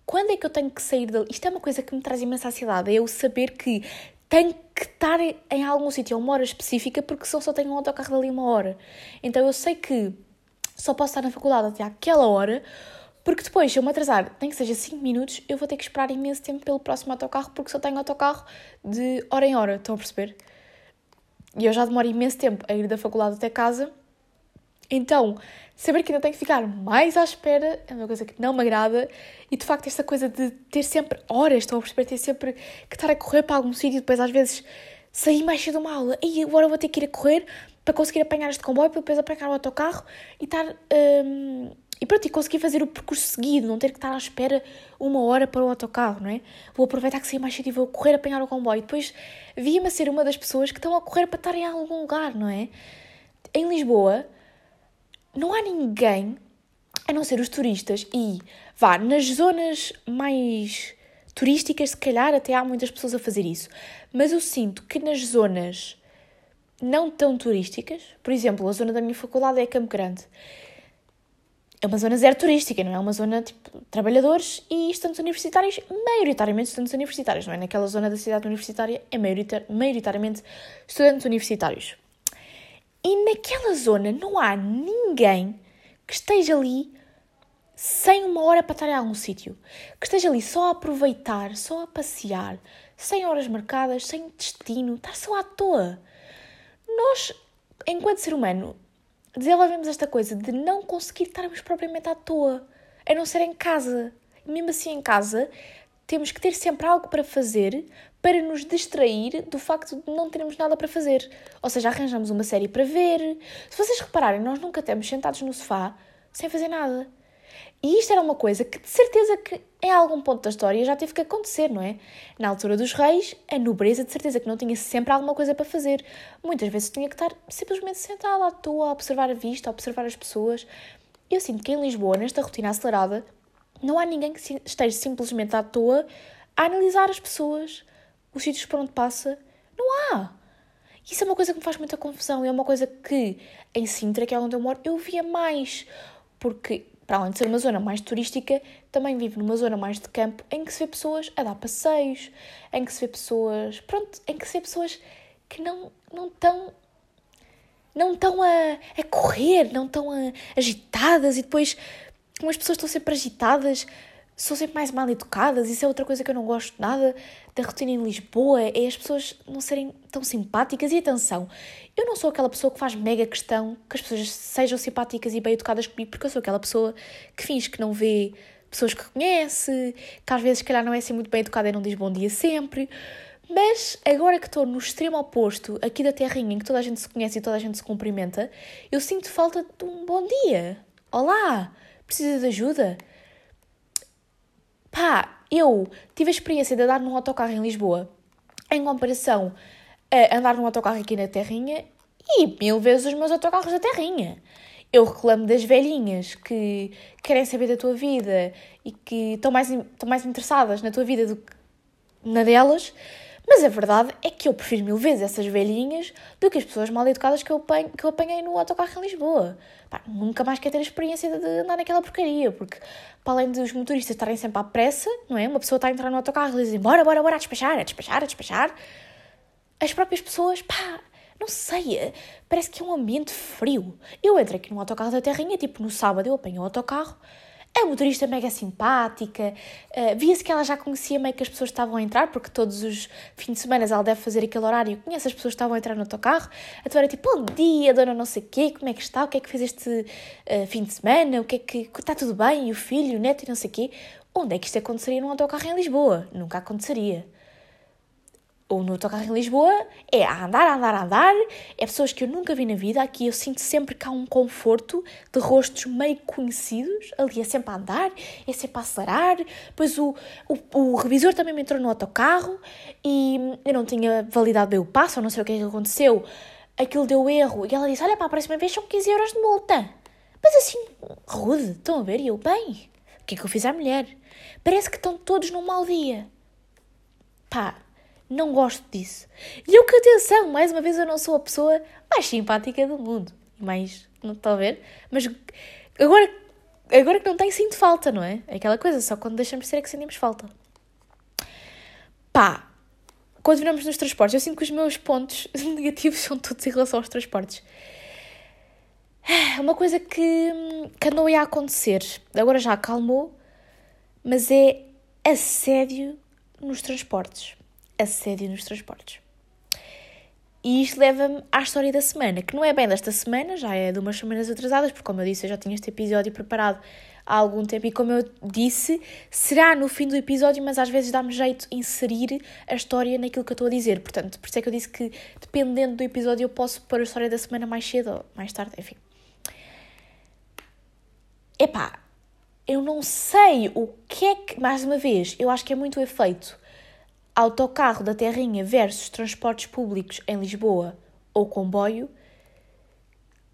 quando é que eu tenho que sair dali. Isto é uma coisa que me traz imensa ansiedade, é eu saber que tenho que estar em algum sítio a uma hora específica, porque senão só tenho um autocarro dali uma hora. Então eu sei que só posso estar na faculdade até àquela hora, porque depois, se eu me atrasar, nem que seja 5 minutos, eu vou ter que esperar imenso tempo pelo próximo autocarro, porque só tenho autocarro de hora em hora, estão a perceber? E eu já demoro imenso tempo a ir da faculdade até casa. Então, saber que ainda tenho que ficar mais à espera é uma coisa que não me agrada. E de facto, esta coisa de ter sempre horas, estão a perceber? Ter sempre que estar a correr para algum sítio e depois às vezes sair mais cedo de uma aula. E agora vou ter que ir a correr para conseguir apanhar este comboio, para depois apanhar o autocarro e estar. Hum, e pronto, e conseguir fazer o percurso seguido, não ter que estar à espera uma hora para o autocarro, não é? Vou aproveitar que saí mais cedo e vou correr a apanhar o comboio. Depois via-me a ser uma das pessoas que estão a correr para estar em algum lugar, não é? Em Lisboa, não há ninguém, a não ser os turistas, e vá, nas zonas mais turísticas, se calhar até há muitas pessoas a fazer isso. Mas eu sinto que nas zonas não tão turísticas, por exemplo, a zona da minha faculdade é Campo Grande é uma zona zero turística, não é uma zona tipo trabalhadores e estudantes universitários, maioritariamente estudantes universitários, não é? Naquela zona da cidade universitária é maioritar, maioritariamente estudantes universitários. E naquela zona não há ninguém que esteja ali sem uma hora para estar em algum sítio, que esteja ali só a aproveitar, só a passear, sem horas marcadas, sem destino, estar só à toa. Nós, enquanto ser humano, desenvolvemos esta coisa de não conseguir estarmos propriamente à toa, a não ser em casa. E mesmo assim, em casa, temos que ter sempre algo para fazer para nos distrair do facto de não termos nada para fazer. Ou seja, arranjamos uma série para ver. Se vocês repararem, nós nunca estamos sentados no sofá sem fazer nada. E isto era uma coisa que de certeza que em algum ponto da história já teve que acontecer, não é? Na altura dos reis, a nobreza de certeza que não tinha sempre alguma coisa para fazer. Muitas vezes tinha que estar simplesmente sentada à toa, a observar a vista, a observar as pessoas. Eu sinto que em Lisboa, nesta rotina acelerada, não há ninguém que esteja simplesmente à toa a analisar as pessoas, os sítios por onde passa. Não há! Isso é uma coisa que me faz muita confusão e é uma coisa que em Sintra, que é onde eu moro, eu via mais. Porque para além de ser uma zona mais turística, também vive numa zona mais de campo em que se vê pessoas a dar passeios, em que se vê pessoas, pronto, em que se vê pessoas que não não estão não estão a, a correr, não estão agitadas e depois como as pessoas estão sempre agitadas, são sempre mais mal educadas, isso é outra coisa que eu não gosto nada da rotina em Lisboa, é as pessoas não serem tão simpáticas. E atenção, eu não sou aquela pessoa que faz mega questão que as pessoas sejam simpáticas e bem educadas comigo, porque eu sou aquela pessoa que finge que não vê pessoas que conhece, que às vezes, se calhar, não é assim muito bem educada e não diz bom dia sempre. Mas agora que estou no extremo oposto, aqui da terrinha, em que toda a gente se conhece e toda a gente se cumprimenta, eu sinto falta de um bom dia. Olá, precisa de ajuda? Pá, eu tive a experiência de andar num autocarro em Lisboa em comparação a andar num autocarro aqui na Terrinha e mil vezes os meus autocarros da Terrinha. Eu reclamo das velhinhas que querem saber da tua vida e que estão mais, estão mais interessadas na tua vida do que na delas, mas a verdade é que eu prefiro mil vezes essas velhinhas do que as pessoas mal educadas que eu, apanho, que eu apanhei no autocarro em Lisboa. Pá, nunca mais quero ter a experiência de andar naquela porcaria, porque para além dos motoristas estarem sempre à pressa, não é? Uma pessoa está a entrar no autocarro e dizem bora, bora, bora, a despachar, a despachar, a despachar. As próprias pessoas, pá, não sei, parece que é um ambiente frio. Eu entro aqui no autocarro da Terrinha, tipo no sábado eu apanho o autocarro a motorista mega simpática, uh, via-se que ela já conhecia meio que as pessoas estavam a entrar, porque todos os fins de semana ela deve fazer aquele horário, conhece as pessoas que estavam a entrar no autocarro, então era tipo, bom dia, dona não sei quê, como é que está, o que é que fez este uh, fim de semana, o que é que, está tudo bem, e o filho, o neto e não sei quê. Onde é que isto aconteceria num autocarro em Lisboa? Nunca aconteceria ou no autocarro em Lisboa, é a andar, a andar, a andar. É pessoas que eu nunca vi na vida. Aqui eu sinto sempre que há um conforto de rostos meio conhecidos. Ali é sempre a andar, é sempre a acelerar. Depois o, o, o revisor também me entrou no autocarro e eu não tinha validado bem o passo, ou não sei o que é que aconteceu. aquilo deu erro. E ela disse: Olha, para a próxima vez são 15 euros de multa. Mas assim, rude, estão a ver? E eu, bem, o que é que eu fiz à mulher? Parece que estão todos num mau dia. Pá, não gosto disso. E eu que atenção, mais uma vez eu não sou a pessoa mais simpática do mundo. Mais, não está a ver? Mas agora, agora que não tem, sinto falta, não é? Aquela coisa, só quando deixamos de ser é que sentimos falta. Pá, quando viramos nos transportes, eu sinto que os meus pontos [LAUGHS] negativos são todos em relação aos transportes. Uma coisa que, que andou aí a acontecer, agora já acalmou, mas é assédio nos transportes. Assédio nos transportes. E isto leva-me à história da semana, que não é bem desta semana, já é de umas semanas atrasadas, porque, como eu disse, eu já tinha este episódio preparado há algum tempo e, como eu disse, será no fim do episódio, mas às vezes dá-me jeito inserir a história naquilo que eu estou a dizer. Portanto, por isso é que eu disse que, dependendo do episódio, eu posso pôr a história da semana mais cedo ou mais tarde, enfim. Epá, eu não sei o que é que, mais uma vez, eu acho que é muito efeito autocarro da Terrinha versus transportes públicos em Lisboa ou comboio,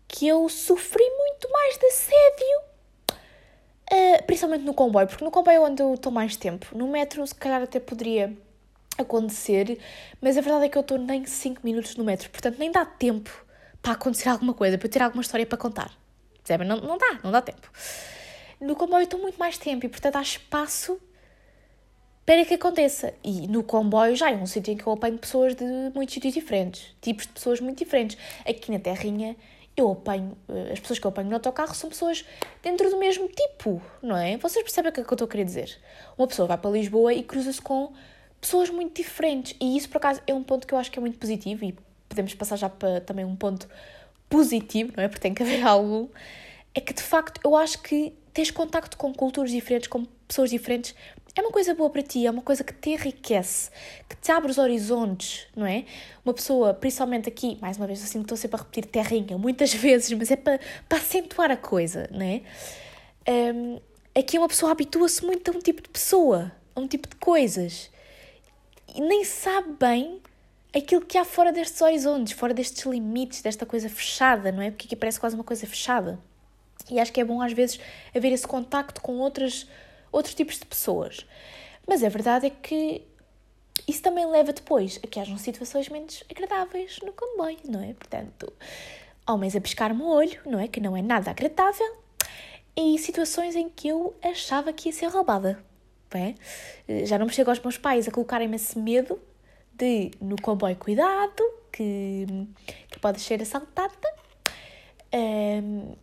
que eu sofri muito mais de assédio Uh, principalmente no comboio, porque no comboio é onde eu estou mais tempo. No metro, se calhar, até poderia acontecer, mas a verdade é que eu estou nem 5 minutos no metro, portanto, nem dá tempo para acontecer alguma coisa, para eu ter alguma história para contar. Não, não dá, não dá tempo. No comboio estou muito mais tempo e, portanto, há espaço para que aconteça. E no comboio já é um sítio em que eu apanho pessoas de muitos sítios diferentes, tipos de pessoas muito diferentes. Aqui na Terrinha eu apanho, eh, as pessoas que eu apanho no autocarro são pessoas dentro do mesmo tipo, não é? Vocês percebem o que é que eu estou a querer dizer? Uma pessoa vai para Lisboa e cruza-se com pessoas muito diferentes e isso, por acaso, é um ponto que eu acho que é muito positivo e podemos passar já para também um ponto positivo, não é? Porque tem que haver [LAUGHS] algo. É que, de facto, eu acho que teres contacto com culturas diferentes, com pessoas diferentes, é uma coisa boa para ti, é uma coisa que te enriquece, que te abre os horizontes, não é? Uma pessoa, principalmente aqui, mais uma vez, assim, estou sempre a repetir terrinha, muitas [LAUGHS] vezes, mas é para, para acentuar a coisa, não é? Um, aqui uma pessoa habitua-se muito a um tipo de pessoa, a um tipo de coisas, e nem sabe bem aquilo que há fora destes horizontes, fora destes limites, desta coisa fechada, não é? Porque aqui parece quase uma coisa fechada. E acho que é bom, às vezes, haver esse contacto com outras outros tipos de pessoas. Mas a verdade é que isso também leva depois a que hajam situações menos agradáveis no comboio, não é? Portanto, homens a pescar-me o olho, não é? Que não é nada agradável. E situações em que eu achava que ia ser roubada. É? Já não me chego aos meus pais a colocarem-me esse medo de, no comboio, cuidado, que, que pode ser assaltada. Um,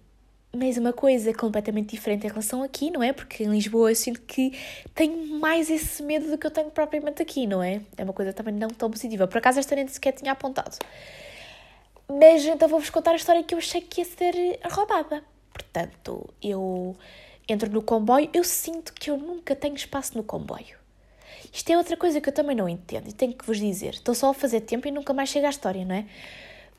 mas uma coisa completamente diferente em relação aqui, não é? Porque em Lisboa eu sinto que tenho mais esse medo do que eu tenho propriamente aqui, não é? É uma coisa também não tão positiva. Por acaso esta nem sequer tinha apontado. Mas então vou-vos contar a história que eu achei que ia ser roubada. Portanto, eu entro no comboio, eu sinto que eu nunca tenho espaço no comboio. Isto é outra coisa que eu também não entendo e tenho que vos dizer. Estou só a fazer tempo e nunca mais chega à história, não é?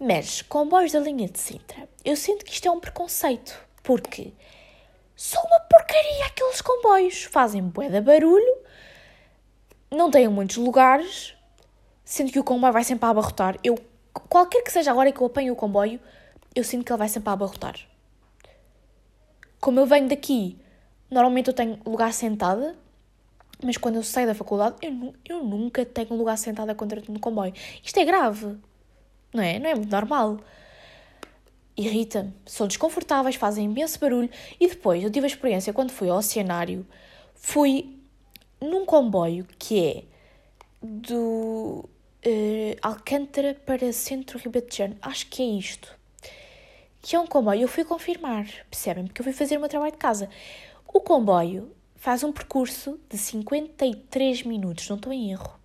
Mas, comboios da linha de Sintra, eu sinto que isto é um preconceito, porque são uma porcaria aqueles comboios. Fazem bué de barulho, não têm muitos lugares, sendo que o comboio vai sempre a abarrotar. Eu, qualquer que seja a hora que eu apanho o comboio, eu sinto que ele vai sempre a abarrotar. Como eu venho daqui, normalmente eu tenho lugar sentada, mas quando eu saio da faculdade, eu, eu nunca tenho lugar sentada quando entro no comboio. Isto é grave não é? Não é muito normal. Irrita-me, são desconfortáveis, fazem imenso barulho. E depois, eu tive a experiência quando fui ao oceanário, fui num comboio que é do uh, Alcântara para Centro Ribatejano. Acho que é isto. Que é um comboio. Eu fui confirmar, percebem? Porque eu fui fazer o meu trabalho de casa. O comboio faz um percurso de 53 minutos, não estou em erro.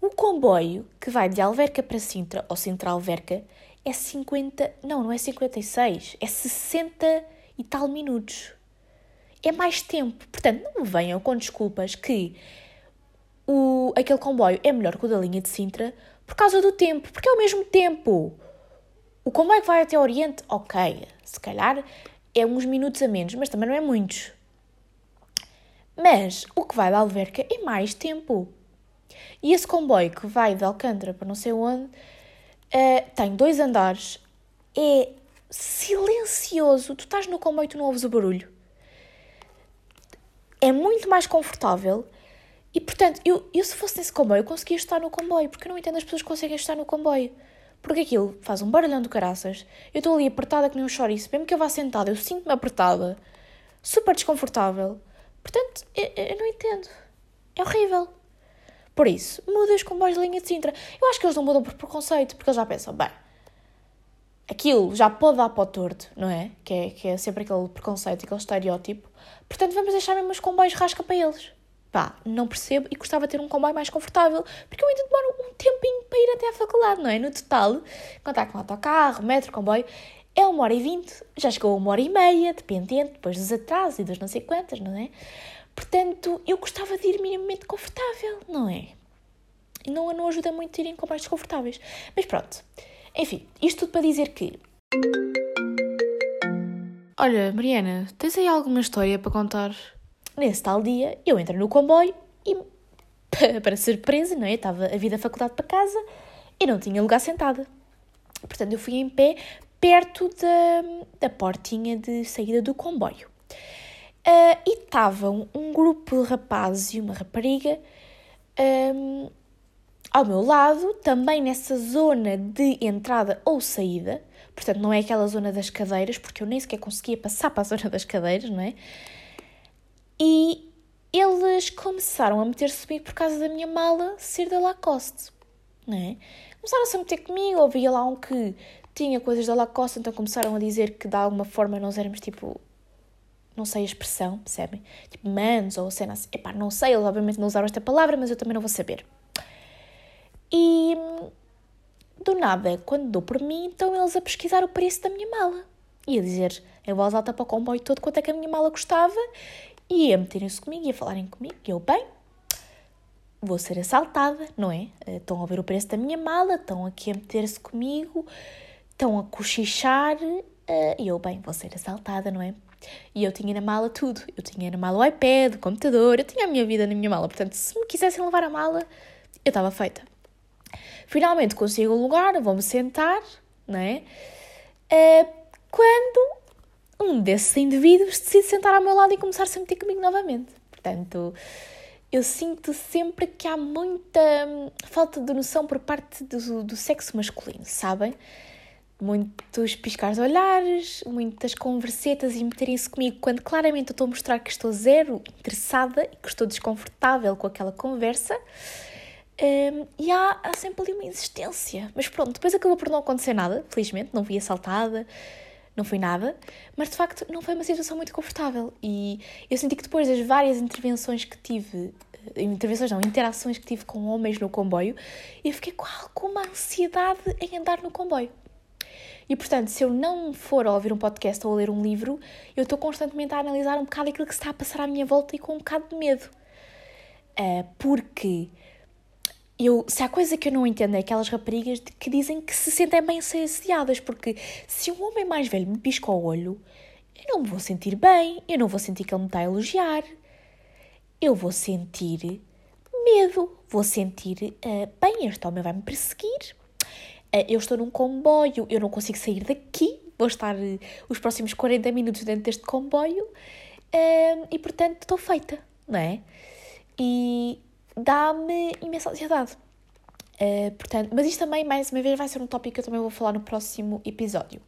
O comboio que vai de Alverca para Sintra, ou Sintra Alverca, é 50. Não, não é 56, é 60 e tal minutos. É mais tempo. Portanto, não me venham com desculpas que o, aquele comboio é melhor que o da linha de Sintra por causa do tempo, porque é o mesmo tempo. O comboio que vai até Oriente, ok, se calhar é uns minutos a menos, mas também não é muitos. Mas o que vai da Alverca é mais tempo. E esse comboio que vai de Alcântara para não sei onde, Uh, tem dois andares, é silencioso. Tu estás no comboio e tu não ouves o barulho. É muito mais confortável. E portanto, eu, eu se fosse nesse comboio, eu conseguia estar no comboio, porque eu não entendo as pessoas que conseguem estar no comboio. Porque aquilo faz um barulhão de caraças. Eu estou ali apertada que nem um chouriço. Mesmo que eu vá sentada, eu sinto-me apertada. Super desconfortável. Portanto, eu, eu não entendo. É horrível. Por isso, muda os comboios de linha de Sintra. Eu acho que eles não mudam por preconceito, porque eles já pensam, bem, aquilo já pode dar para o torto, não é? Que é, que é sempre aquele preconceito, aquele estereótipo. Portanto, vamos deixar mesmo os comboios rasca para eles. Pá, não percebo e gostava de ter um comboio mais confortável, porque eu ainda demoro um tempinho para ir até à faculdade, não é? No total, está com autocarro, metro, comboio, é uma hora e vinte, já chegou a uma hora e meia, dependente, depois dos atrasos e dos não sei quantas, não é? Portanto, eu gostava de ir minimamente confortável, não é? Não, não ajuda muito a ir em comboios desconfortáveis. Mas pronto. Enfim, isto tudo para dizer que. Olha, Mariana, tens aí alguma história para contar? Nesse tal dia, eu entrei no comboio e, [LAUGHS] para surpresa, não é? Estava a vir da faculdade para casa e não tinha lugar sentada. Portanto, eu fui em pé perto da, da portinha de saída do comboio. Uh, e estavam um grupo de rapazes e uma rapariga um, ao meu lado, também nessa zona de entrada ou saída. Portanto, não é aquela zona das cadeiras, porque eu nem sequer conseguia passar [LAUGHS] para a zona das cadeiras, não é? E eles começaram a meter-se comigo por causa da minha mala ser da Lacoste, não é? Começaram-se a meter comigo, ouvia lá um que tinha coisas da Lacoste, então começaram a dizer que de alguma forma nós éramos tipo não sei a expressão, percebem? Tipo, manos ou cena. Epá, não sei, eles obviamente não usaram esta palavra, mas eu também não vou saber. E do nada, quando dou por mim, então eles a pesquisar o preço da minha mala. E a dizer em voz alta para o comboio todo quanto é que a minha mala custava e a meterem-se comigo e a falarem comigo. E eu, bem, vou ser assaltada, não é? Estão a ver o preço da minha mala, estão aqui a meter-se comigo, estão a cochichar. Eh, e eu, bem, vou ser assaltada, não é? E eu tinha na mala tudo. Eu tinha na mala o iPad, o computador, eu tinha a minha vida na minha mala. Portanto, se me quisessem levar a mala, eu estava feita. Finalmente consigo um lugar, vou-me sentar, não é? Uh, quando um desses indivíduos decide sentar ao meu lado e começar -se a meter comigo novamente. Portanto, eu sinto sempre que há muita hum, falta de noção por parte do, do sexo masculino, sabem? Muitos piscar de olhares, muitas conversetas e meterem-se comigo quando claramente eu estou a mostrar que estou zero interessada e que estou desconfortável com aquela conversa. Um, e há, há sempre ali uma insistência. Mas pronto, depois acabou por não acontecer nada, felizmente, não fui assaltada, não foi nada, mas de facto não foi uma situação muito confortável. E eu senti que depois das várias intervenções que tive, eh, intervenções não, interações que tive com homens no comboio, eu fiquei com alguma ansiedade em andar no comboio. E portanto, se eu não for a ouvir um podcast ou a ler um livro, eu estou constantemente a analisar um bocado aquilo que se está a passar à minha volta e com um bocado de medo. Uh, porque eu, se há coisa que eu não entendo é aquelas raparigas que dizem que se sentem bem ser assediadas, porque se um homem mais velho me pisca o olho, eu não me vou sentir bem, eu não vou sentir que ele me está a elogiar, eu vou sentir medo, vou sentir, uh, bem, este homem vai me perseguir, eu estou num comboio, eu não consigo sair daqui, vou estar uh, os próximos 40 minutos dentro deste comboio, e portanto estou feita, não é? E dá-me imensa ansiedade. Uh, portanto, mas isto também, mais uma vez, vai ser um tópico que eu também vou falar no próximo episódio.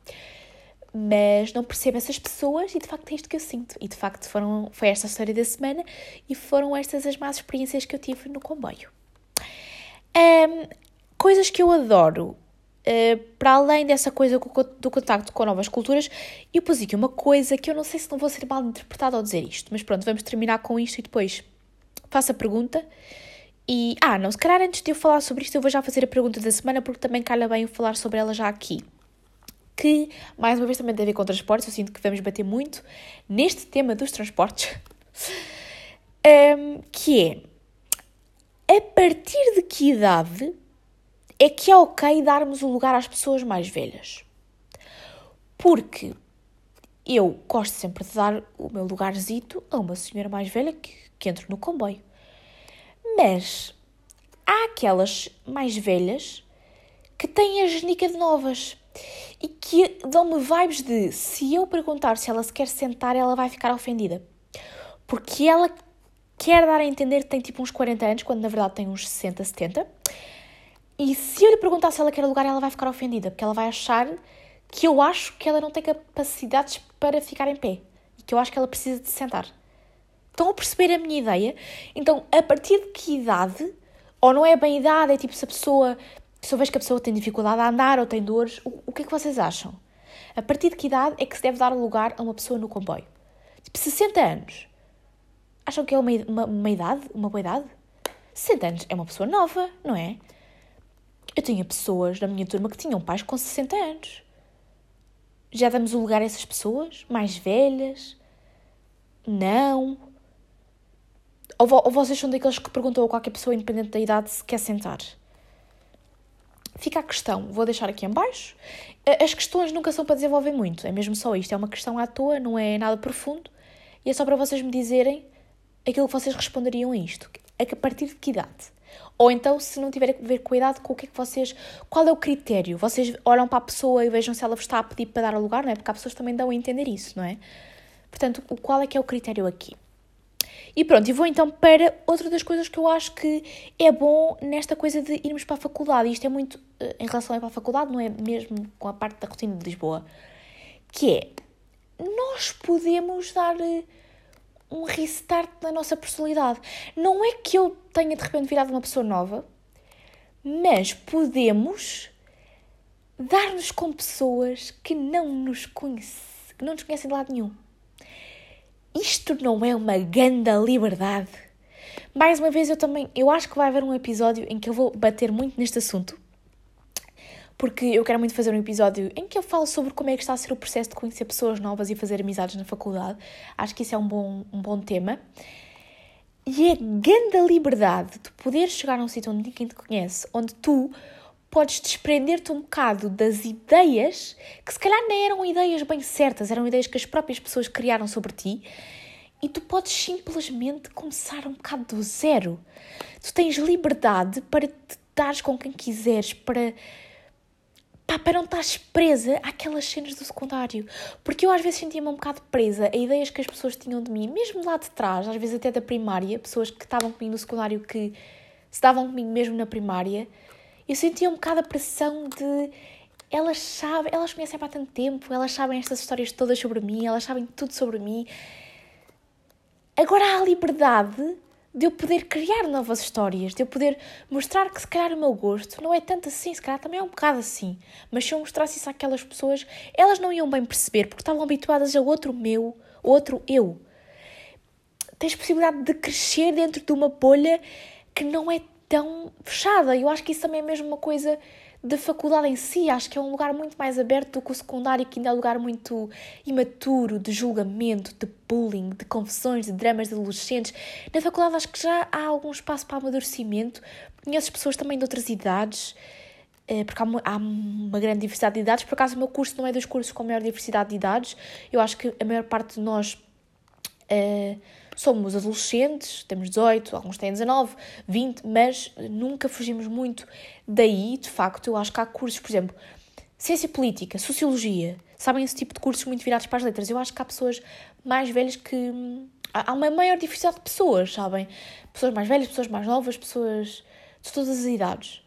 Mas não percebo essas pessoas e de facto é isto que eu sinto. E de facto foram, foi esta a história da semana e foram estas as más experiências que eu tive no comboio. Um, coisas que eu adoro, uh, para além dessa coisa do contacto com novas culturas, eu pus aqui uma coisa que eu não sei se não vou ser mal interpretada ao dizer isto, mas pronto, vamos terminar com isto e depois faço a pergunta. E, ah, não, se calhar antes de eu falar sobre isto, eu vou já fazer a pergunta da semana, porque também calha bem eu falar sobre ela já aqui. Que, mais uma vez, também tem a ver com transportes, eu sinto que vamos bater muito neste tema dos transportes. um, [LAUGHS] que é, a partir de que idade é que é ok darmos o lugar às pessoas mais velhas? Porque eu gosto sempre de dar o meu lugarzito a uma senhora mais velha que que entro no comboio. Mas há aquelas mais velhas que têm a genica de novas e que dão-me vibes de se eu perguntar se ela se quer sentar, ela vai ficar ofendida. Porque ela quer dar a entender que tem tipo uns 40 anos, quando na verdade tem uns 60, 70. E se eu lhe perguntar se ela quer lugar, ela vai ficar ofendida, porque ela vai achar que eu acho que ela não tem capacidades para ficar em pé e que eu acho que ela precisa de sentar. Estão a perceber a minha ideia? Então, a partir de que idade, ou não é bem idade, é tipo se a pessoa, se eu vejo que a pessoa tem dificuldade a andar ou tem dores, o, o que é que vocês acham? A partir de que idade é que se deve dar lugar a uma pessoa no comboio? Tipo, 60 anos. Acham que é uma, uma, uma idade? Uma boa idade? 60 anos é uma pessoa nova, não é? Eu tinha pessoas na minha turma que tinham pais com 60 anos. Já damos o lugar a essas pessoas? Mais velhas? Não. Ou, ou vocês são daqueles que perguntam a qualquer pessoa, independente da idade, se quer sentar? Fica a questão, vou deixar aqui em baixo. As questões nunca são para desenvolver muito, é mesmo só isto. É uma questão à toa, não é nada profundo. E é só para vocês me dizerem aquilo que vocês responderiam a isto. A partir de que idade? Ou então, se não tiver a ver idade, com o que é que vocês. Qual é o critério? Vocês olham para a pessoa e vejam se ela vos está a pedir para dar lugar, não é? Porque há pessoas que também dão a entender isso, não é? Portanto, qual é que é o critério aqui? E pronto, e vou então para outra das coisas que eu acho que é bom nesta coisa de irmos para a faculdade. Isto é muito eh, em relação a ir para a faculdade, não é mesmo com a parte da rotina de Lisboa. Que é, nós podemos dar eh, um restart na nossa personalidade. Não é que eu tenha de repente virado uma pessoa nova, mas podemos dar-nos com pessoas que não nos conhecem, que não nos conhecem de lado nenhum. Isto não é uma ganda liberdade. Mais uma vez eu também, eu acho que vai haver um episódio em que eu vou bater muito neste assunto, porque eu quero muito fazer um episódio em que eu falo sobre como é que está a ser o processo de conhecer pessoas novas e fazer amizades na faculdade. Acho que isso é um bom, um bom tema. E a grande liberdade de poder chegar a um sítio onde ninguém te conhece, onde tu podes desprender-te um bocado das ideias que se calhar nem eram ideias bem certas, eram ideias que as próprias pessoas criaram sobre ti, e tu podes simplesmente começar um bocado do zero. Tu tens liberdade para te dares com quem quiseres, para pá, para não estás presa àquelas cenas do secundário. Porque eu às vezes sentia-me um bocado presa a ideias que as pessoas tinham de mim, mesmo lá de trás, às vezes até da primária, pessoas que estavam comigo no secundário que se davam comigo mesmo na primária. Eu sentia um bocado a pressão de elas sabem, elas conhecem há tanto tempo, elas sabem estas histórias todas sobre mim, elas sabem tudo sobre mim. Agora há a liberdade de eu poder criar novas histórias, de eu poder mostrar que se calhar o meu gosto não é tanto assim, se calhar também é um bocado assim. Mas se eu mostrasse isso àquelas pessoas, elas não iam bem perceber, porque estavam habituadas a outro meu, outro eu. Tens possibilidade de crescer dentro de uma bolha que não é tão fechada. Eu acho que isso também é mesmo uma coisa da faculdade em si. Acho que é um lugar muito mais aberto do que o secundário, que ainda é um lugar muito imaturo, de julgamento, de bullying, de confusões, de dramas de adolescentes. Na faculdade acho que já há algum espaço para amadurecimento. Conheço pessoas também de outras idades, eh, porque há uma, há uma grande diversidade de idades. Por acaso, o meu curso não é dos cursos com maior diversidade de idades. Eu acho que a maior parte de nós. Uh, somos adolescentes, temos 18, alguns têm 19, 20, mas nunca fugimos muito daí, de facto. Eu acho que há cursos, por exemplo, ciência política, sociologia, sabem esse tipo de cursos muito virados para as letras. Eu acho que há pessoas mais velhas que. Hum, há uma maior diversidade de pessoas, sabem? Pessoas mais velhas, pessoas mais novas, pessoas de todas as idades.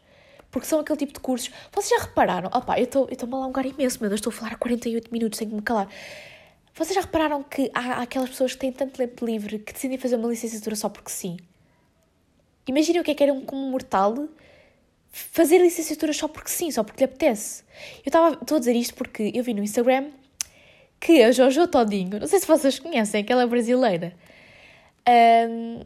Porque são aquele tipo de cursos. Vocês já repararam? Opá, eu estou-me a alongar imenso, meu Deus, estou a falar 48 minutos, que me calar. Vocês já repararam que há aquelas pessoas que têm tanto tempo livre que decidem fazer uma licenciatura só porque sim? Imaginem o que é que era um, como mortal fazer licenciatura só porque sim, só porque lhe apetece. Eu estava a dizer isto porque eu vi no Instagram que a Jojo Todinho, não sei se vocês conhecem, aquela brasileira, um,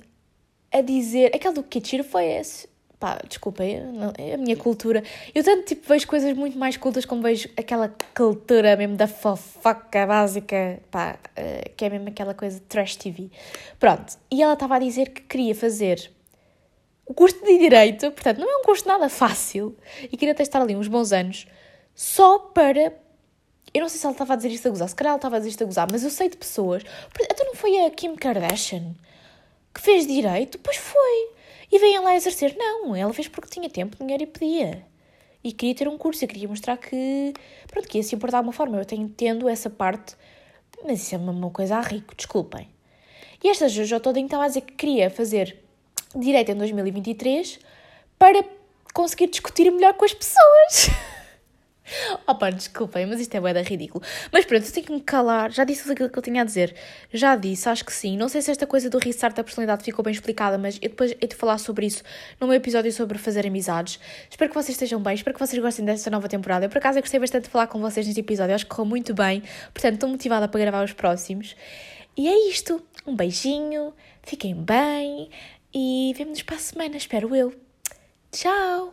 a dizer. Aquela do Kitchiro foi esse pá, desculpem, é a minha cultura. Eu tanto tipo vejo coisas muito mais cultas como vejo aquela cultura mesmo da fofoca básica, pá, eh, que é mesmo aquela coisa de trash TV. Pronto, e ela estava a dizer que queria fazer o curso de Direito, portanto, não é um curso nada fácil, e queria testar ali uns bons anos, só para. Eu não sei se ela estava a dizer isto a gozar, se calhar ela estava a dizer isto a gozar, mas eu sei de pessoas. Então não foi a Kim Kardashian que fez Direito? Pois foi. E vêm lá exercer. Não, ela fez porque tinha tempo, dinheiro e podia. e queria ter um curso, eu queria mostrar que, pronto, que ia se importar de alguma forma. Eu tenho, entendo essa parte, mas isso é uma coisa a rico, desculpem. E esta Jojo toda estava a dizer que queria fazer direito em 2023 para conseguir discutir melhor com as pessoas. [LAUGHS] [LAUGHS] Opa, desculpem, mas isto é bué ridículo. Mas pronto, eu tenho que me calar. Já disse aquilo que eu tinha a dizer. Já disse, acho que sim. Não sei se esta coisa do restart da personalidade ficou bem explicada, mas eu depois hei de falar sobre isso no meu episódio sobre fazer amizades. Espero que vocês estejam bem, espero que vocês gostem desta nova temporada. Eu, por acaso, eu gostei bastante de falar com vocês neste episódio. Acho que correu muito bem. Portanto, estou motivada para gravar os próximos. E é isto. Um beijinho, fiquem bem e vemo-nos para a semana, espero eu. Tchau!